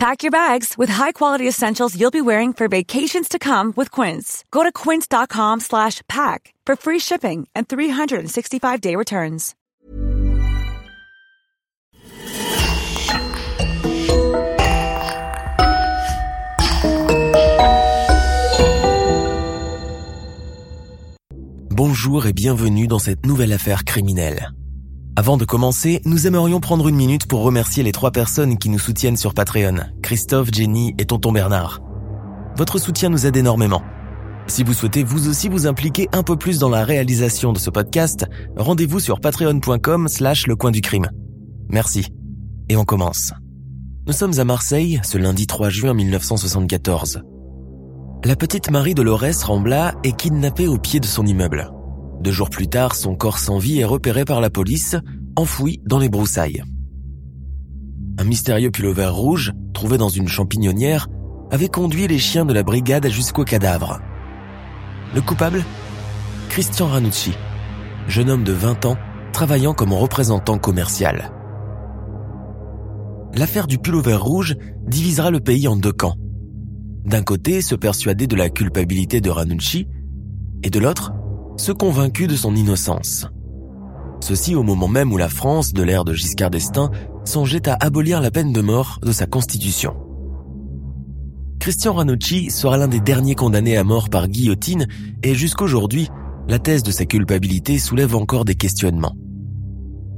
Pack your bags with high-quality essentials you'll be wearing for vacations to come with Quince. Go to quince.com slash pack for free shipping and 365-day returns. Bonjour et bienvenue dans cette nouvelle affaire criminelle. Avant de commencer, nous aimerions prendre une minute pour remercier les trois personnes qui nous soutiennent sur Patreon, Christophe, Jenny et Tonton Bernard. Votre soutien nous aide énormément. Si vous souhaitez vous aussi vous impliquer un peu plus dans la réalisation de ce podcast, rendez-vous sur patreon.com slash le coin du crime. Merci. Et on commence. Nous sommes à Marseille, ce lundi 3 juin 1974. La petite Marie Dolores Rambla est kidnappée au pied de son immeuble. Deux jours plus tard, son corps sans vie est repéré par la police, enfoui dans les broussailles. Un mystérieux pullover rouge, trouvé dans une champignonnière, avait conduit les chiens de la brigade jusqu'au cadavre. Le coupable? Christian Ranucci, jeune homme de 20 ans, travaillant comme représentant commercial. L'affaire du pullover rouge divisera le pays en deux camps. D'un côté, se persuader de la culpabilité de Ranucci, et de l'autre, se convaincus de son innocence. Ceci au moment même où la France, de l'ère de Giscard d'Estaing, songeait à abolir la peine de mort de sa constitution. Christian Ranucci sera l'un des derniers condamnés à mort par guillotine et jusqu'aujourd'hui, la thèse de sa culpabilité soulève encore des questionnements.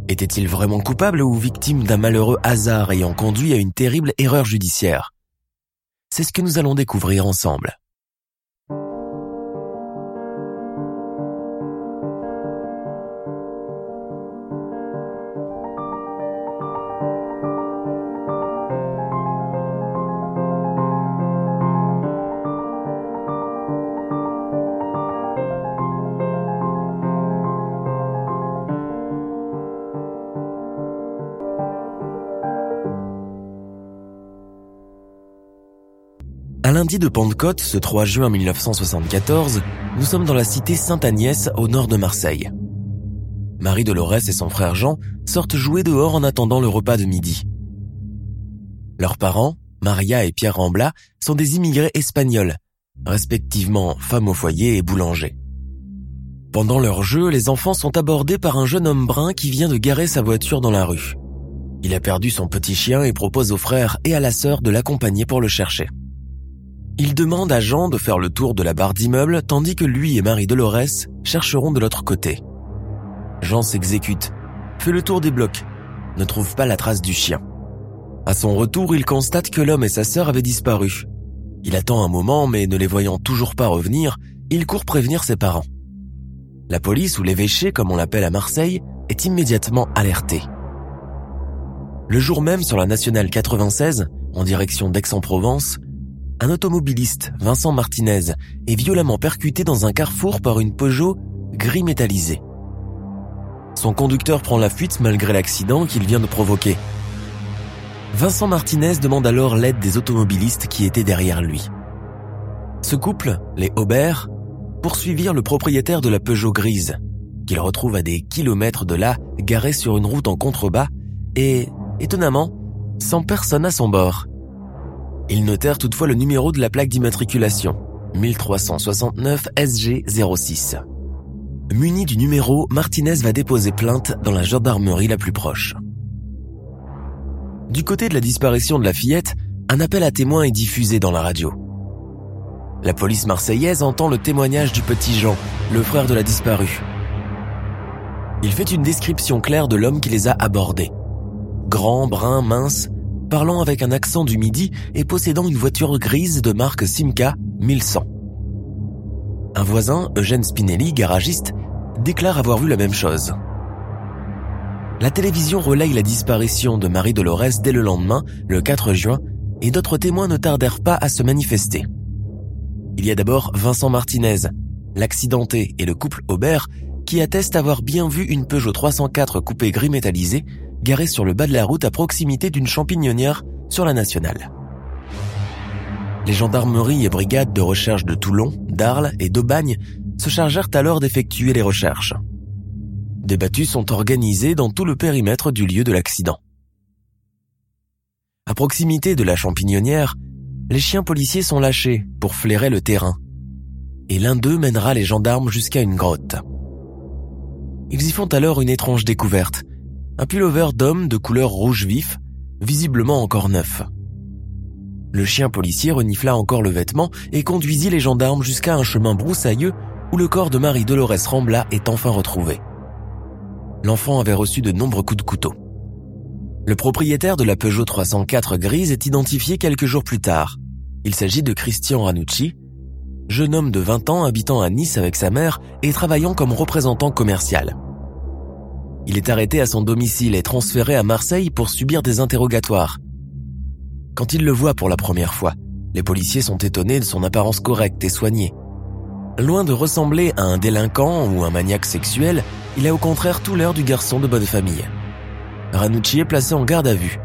Était-il vraiment coupable ou victime d'un malheureux hasard ayant conduit à une terrible erreur judiciaire? C'est ce que nous allons découvrir ensemble. Un lundi de Pentecôte, ce 3 juin 1974, nous sommes dans la cité Sainte-Agnès, au nord de Marseille. Marie Dolores et son frère Jean sortent jouer dehors en attendant le repas de midi. Leurs parents, Maria et Pierre Rambla, sont des immigrés espagnols, respectivement femmes au foyer et boulanger. Pendant leur jeu, les enfants sont abordés par un jeune homme brun qui vient de garer sa voiture dans la rue. Il a perdu son petit chien et propose au frère et à la sœur de l'accompagner pour le chercher. Il demande à Jean de faire le tour de la barre d'immeuble tandis que lui et Marie Dolores chercheront de l'autre côté. Jean s'exécute, fait le tour des blocs, ne trouve pas la trace du chien. À son retour, il constate que l'homme et sa sœur avaient disparu. Il attend un moment, mais ne les voyant toujours pas revenir, il court prévenir ses parents. La police, ou l'évêché comme on l'appelle à Marseille, est immédiatement alertée. Le jour même sur la nationale 96, en direction d'Aix-en-Provence, un automobiliste, Vincent Martinez, est violemment percuté dans un carrefour par une Peugeot gris métallisée. Son conducteur prend la fuite malgré l'accident qu'il vient de provoquer. Vincent Martinez demande alors l'aide des automobilistes qui étaient derrière lui. Ce couple, les Aubert, poursuivirent le propriétaire de la Peugeot grise, qu'il retrouve à des kilomètres de là, garé sur une route en contrebas, et, étonnamment, sans personne à son bord. Ils notèrent toutefois le numéro de la plaque d'immatriculation, 1369 SG06. Muni du numéro, Martinez va déposer plainte dans la gendarmerie la plus proche. Du côté de la disparition de la fillette, un appel à témoins est diffusé dans la radio. La police marseillaise entend le témoignage du petit Jean, le frère de la disparue. Il fait une description claire de l'homme qui les a abordés. Grand, brun, mince, parlant avec un accent du midi et possédant une voiture grise de marque Simca 1100. Un voisin, Eugène Spinelli, garagiste, déclare avoir vu la même chose. La télévision relaye la disparition de Marie Dolores dès le lendemain, le 4 juin, et d'autres témoins ne tardèrent pas à se manifester. Il y a d'abord Vincent Martinez, l'accidenté et le couple Aubert, qui atteste avoir bien vu une Peugeot 304 coupé gris métallisé garée sur le bas de la route à proximité d'une champignonnière sur la nationale. Les gendarmeries et brigades de recherche de Toulon, d'Arles et d'Aubagne se chargèrent alors d'effectuer les recherches. Des battues sont organisées dans tout le périmètre du lieu de l'accident. À proximité de la champignonnière, les chiens policiers sont lâchés pour flairer le terrain, et l'un d'eux mènera les gendarmes jusqu'à une grotte. Ils y font alors une étrange découverte, un pullover d'homme de couleur rouge vif, visiblement encore neuf. Le chien policier renifla encore le vêtement et conduisit les gendarmes jusqu'à un chemin broussailleux où le corps de Marie Dolores Rambla est enfin retrouvé. L'enfant avait reçu de nombreux coups de couteau. Le propriétaire de la Peugeot 304 grise est identifié quelques jours plus tard. Il s'agit de Christian Ranucci, jeune homme de 20 ans habitant à Nice avec sa mère et travaillant comme représentant commercial. Il est arrêté à son domicile et transféré à Marseille pour subir des interrogatoires. Quand il le voit pour la première fois, les policiers sont étonnés de son apparence correcte et soignée. Loin de ressembler à un délinquant ou un maniaque sexuel, il a au contraire tout l'air du garçon de bonne famille. Ranucci est placé en garde à vue.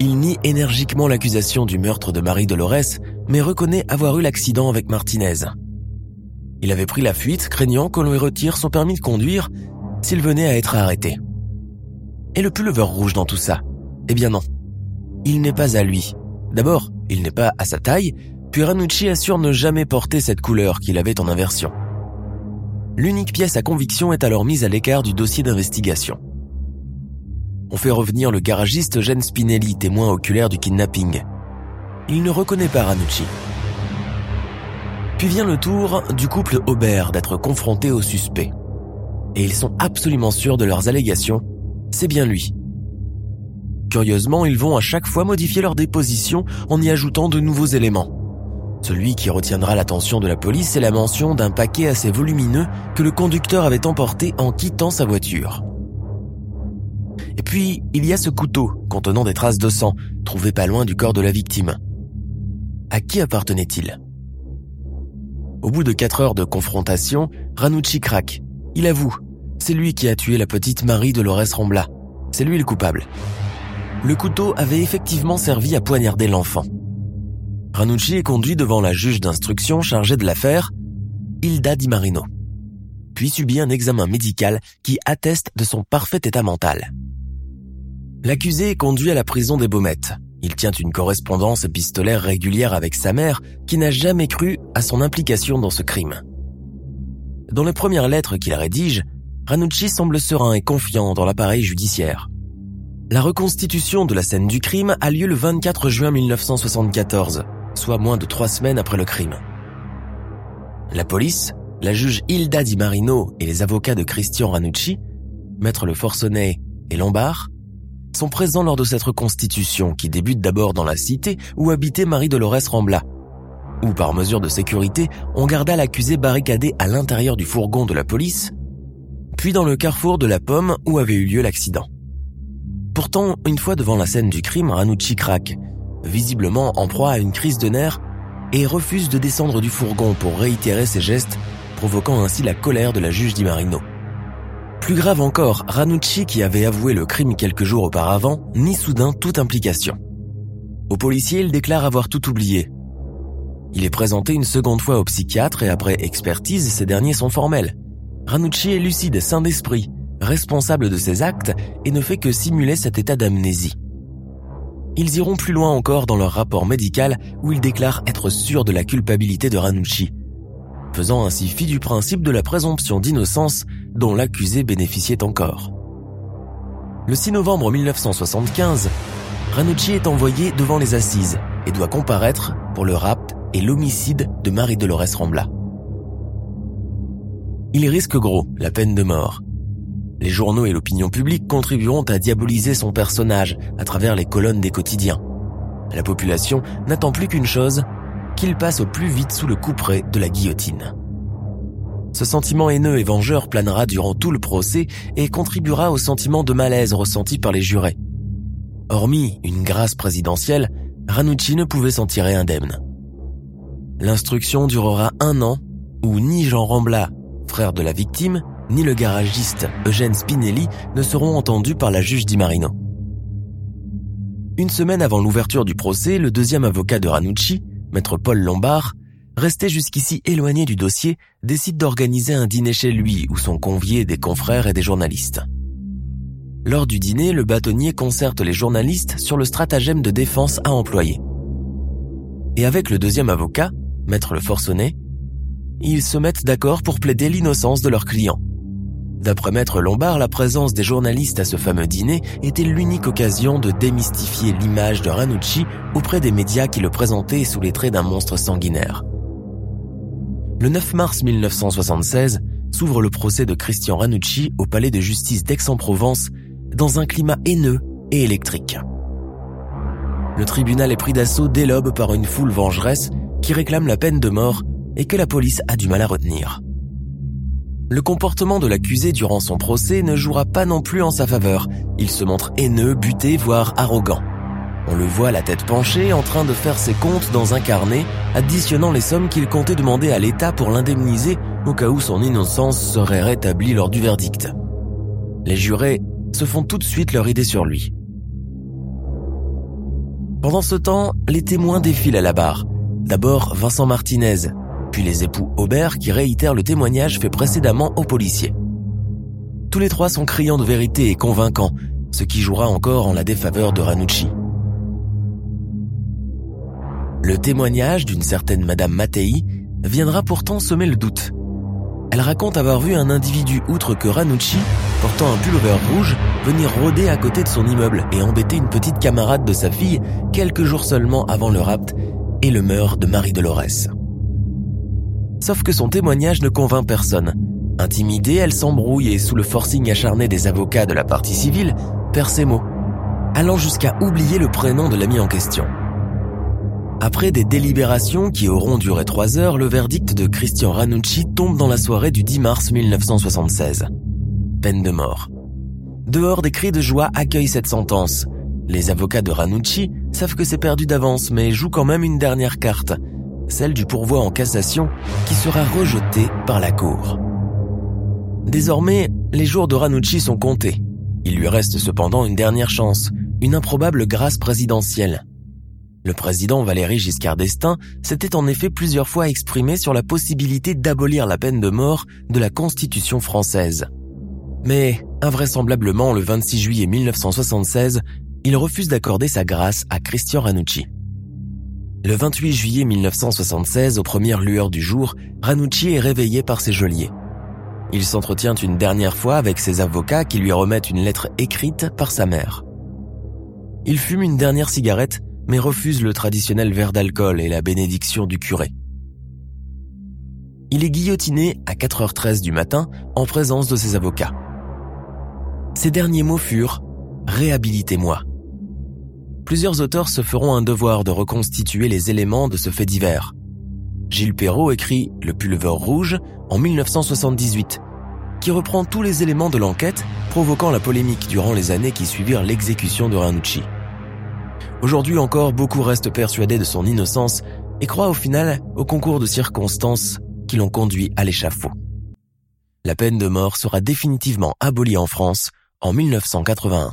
Il nie énergiquement l'accusation du meurtre de Marie Dolores, mais reconnaît avoir eu l'accident avec Martinez. Il avait pris la fuite, craignant qu'on lui retire son permis de conduire s'il venait à être arrêté. Et le pullover rouge dans tout ça? Eh bien non. Il n'est pas à lui. D'abord, il n'est pas à sa taille, puis Ranucci assure ne jamais porter cette couleur qu'il avait en inversion. L'unique pièce à conviction est alors mise à l'écart du dossier d'investigation. On fait revenir le garagiste Jeanne Spinelli, témoin oculaire du kidnapping. Il ne reconnaît pas Ranucci. Puis vient le tour du couple Aubert d'être confronté au suspect. Et ils sont absolument sûrs de leurs allégations. C'est bien lui. Curieusement, ils vont à chaque fois modifier leur déposition en y ajoutant de nouveaux éléments. Celui qui retiendra l'attention de la police, c'est la mention d'un paquet assez volumineux que le conducteur avait emporté en quittant sa voiture. Et puis, il y a ce couteau contenant des traces de sang, trouvé pas loin du corps de la victime. À qui appartenait-il? Au bout de quatre heures de confrontation, Ranucci craque. Il avoue, c'est lui qui a tué la petite Marie Dolores Rambla. C'est lui le coupable. Le couteau avait effectivement servi à poignarder l'enfant. Ranucci est conduit devant la juge d'instruction chargée de l'affaire, Hilda Di Marino, puis subit un examen médical qui atteste de son parfait état mental. L'accusé est conduit à la prison des Baumettes. Il tient une correspondance épistolaire régulière avec sa mère qui n'a jamais cru à son implication dans ce crime. Dans les premières lettres qu'il rédige, Ranucci semble serein et confiant dans l'appareil judiciaire. La reconstitution de la scène du crime a lieu le 24 juin 1974, soit moins de trois semaines après le crime. La police, la juge Hilda Di Marino et les avocats de Christian Ranucci, maître Le Forcenet et Lombard, sont présents lors de cette reconstitution qui débute d'abord dans la cité où habitait Marie Dolores Rambla, où par mesure de sécurité, on garda l'accusé barricadé à l'intérieur du fourgon de la police, puis dans le carrefour de la Pomme où avait eu lieu l'accident. Pourtant, une fois devant la scène du crime, Ranucci craque visiblement en proie à une crise de nerfs, et refuse de descendre du fourgon pour réitérer ses gestes, provoquant ainsi la colère de la juge Di Marino. Plus grave encore, Ranucci, qui avait avoué le crime quelques jours auparavant, nie soudain toute implication. Au policier, il déclare avoir tout oublié. Il est présenté une seconde fois au psychiatre et après expertise, ces derniers sont formels. Ranucci est lucide, sain d'esprit, responsable de ses actes et ne fait que simuler cet état d'amnésie. Ils iront plus loin encore dans leur rapport médical où ils déclarent être sûrs de la culpabilité de Ranucci, faisant ainsi fi du principe de la présomption d'innocence dont l'accusé bénéficiait encore. Le 6 novembre 1975, Ranucci est envoyé devant les assises et doit comparaître pour le rapt et l'homicide de Marie-Dolores Rambla. Il risque gros la peine de mort, les journaux et l'opinion publique contribueront à diaboliser son personnage à travers les colonnes des quotidiens. La population n'attend plus qu'une chose, qu'il passe au plus vite sous le couperet de la guillotine. Ce sentiment haineux et vengeur planera durant tout le procès et contribuera au sentiment de malaise ressenti par les jurés. Hormis une grâce présidentielle, Ranucci ne pouvait s'en tirer indemne. L'instruction durera un an où ni Jean Rambla, frère de la victime, ni le garagiste Eugène Spinelli ne seront entendus par la juge Di Marino. Une semaine avant l'ouverture du procès, le deuxième avocat de Ranucci, maître Paul Lombard, resté jusqu'ici éloigné du dossier, décide d'organiser un dîner chez lui où sont conviés des confrères et des journalistes. Lors du dîner, le bâtonnier concerte les journalistes sur le stratagème de défense à employer. Et avec le deuxième avocat, maître Le Forcenet, ils se mettent d'accord pour plaider l'innocence de leur client. D'après Maître Lombard, la présence des journalistes à ce fameux dîner était l'unique occasion de démystifier l'image de Ranucci auprès des médias qui le présentaient sous les traits d'un monstre sanguinaire. Le 9 mars 1976 s'ouvre le procès de Christian Ranucci au palais de justice d'Aix-en-Provence dans un climat haineux et électrique. Le tribunal est pris d'assaut dès l'aube par une foule vengeresse qui réclame la peine de mort et que la police a du mal à retenir. Le comportement de l'accusé durant son procès ne jouera pas non plus en sa faveur. Il se montre haineux, buté, voire arrogant. On le voit la tête penchée en train de faire ses comptes dans un carnet, additionnant les sommes qu'il comptait demander à l'État pour l'indemniser au cas où son innocence serait rétablie lors du verdict. Les jurés se font tout de suite leur idée sur lui. Pendant ce temps, les témoins défilent à la barre. D'abord Vincent Martinez, puis les époux Aubert qui réitèrent le témoignage fait précédemment aux policiers. Tous les trois sont criants de vérité et convaincants, ce qui jouera encore en la défaveur de Ranucci. Le témoignage d'une certaine Madame Mattei viendra pourtant semer le doute. Elle raconte avoir vu un individu outre que Ranucci, portant un pullover rouge, venir rôder à côté de son immeuble et embêter une petite camarade de sa fille quelques jours seulement avant le rapt le meurtre de Marie Dolores. Sauf que son témoignage ne convainc personne. Intimidée, elle s'embrouille et sous le forcing acharné des avocats de la partie civile, perd ses mots, allant jusqu'à oublier le prénom de l'ami en question. Après des délibérations qui auront duré trois heures, le verdict de Christian Ranucci tombe dans la soirée du 10 mars 1976. Peine de mort. Dehors, des cris de joie accueillent cette sentence. Les avocats de Ranucci savent que c'est perdu d'avance, mais jouent quand même une dernière carte, celle du pourvoi en cassation qui sera rejetée par la Cour. Désormais, les jours de Ranucci sont comptés. Il lui reste cependant une dernière chance, une improbable grâce présidentielle. Le président Valéry Giscard d'Estaing s'était en effet plusieurs fois exprimé sur la possibilité d'abolir la peine de mort de la Constitution française. Mais, invraisemblablement, le 26 juillet 1976, il refuse d'accorder sa grâce à Christian Ranucci. Le 28 juillet 1976, aux premières lueurs du jour, Ranucci est réveillé par ses geôliers. Il s'entretient une dernière fois avec ses avocats qui lui remettent une lettre écrite par sa mère. Il fume une dernière cigarette, mais refuse le traditionnel verre d'alcool et la bénédiction du curé. Il est guillotiné à 4h13 du matin en présence de ses avocats. Ses derniers mots furent ⁇ Réhabilitez-moi ⁇ plusieurs auteurs se feront un devoir de reconstituer les éléments de ce fait divers. Gilles Perrault écrit Le pullover rouge en 1978, qui reprend tous les éléments de l'enquête, provoquant la polémique durant les années qui suivirent l'exécution de Ranucci. Aujourd'hui encore, beaucoup restent persuadés de son innocence et croient au final au concours de circonstances qui l'ont conduit à l'échafaud. La peine de mort sera définitivement abolie en France en 1981.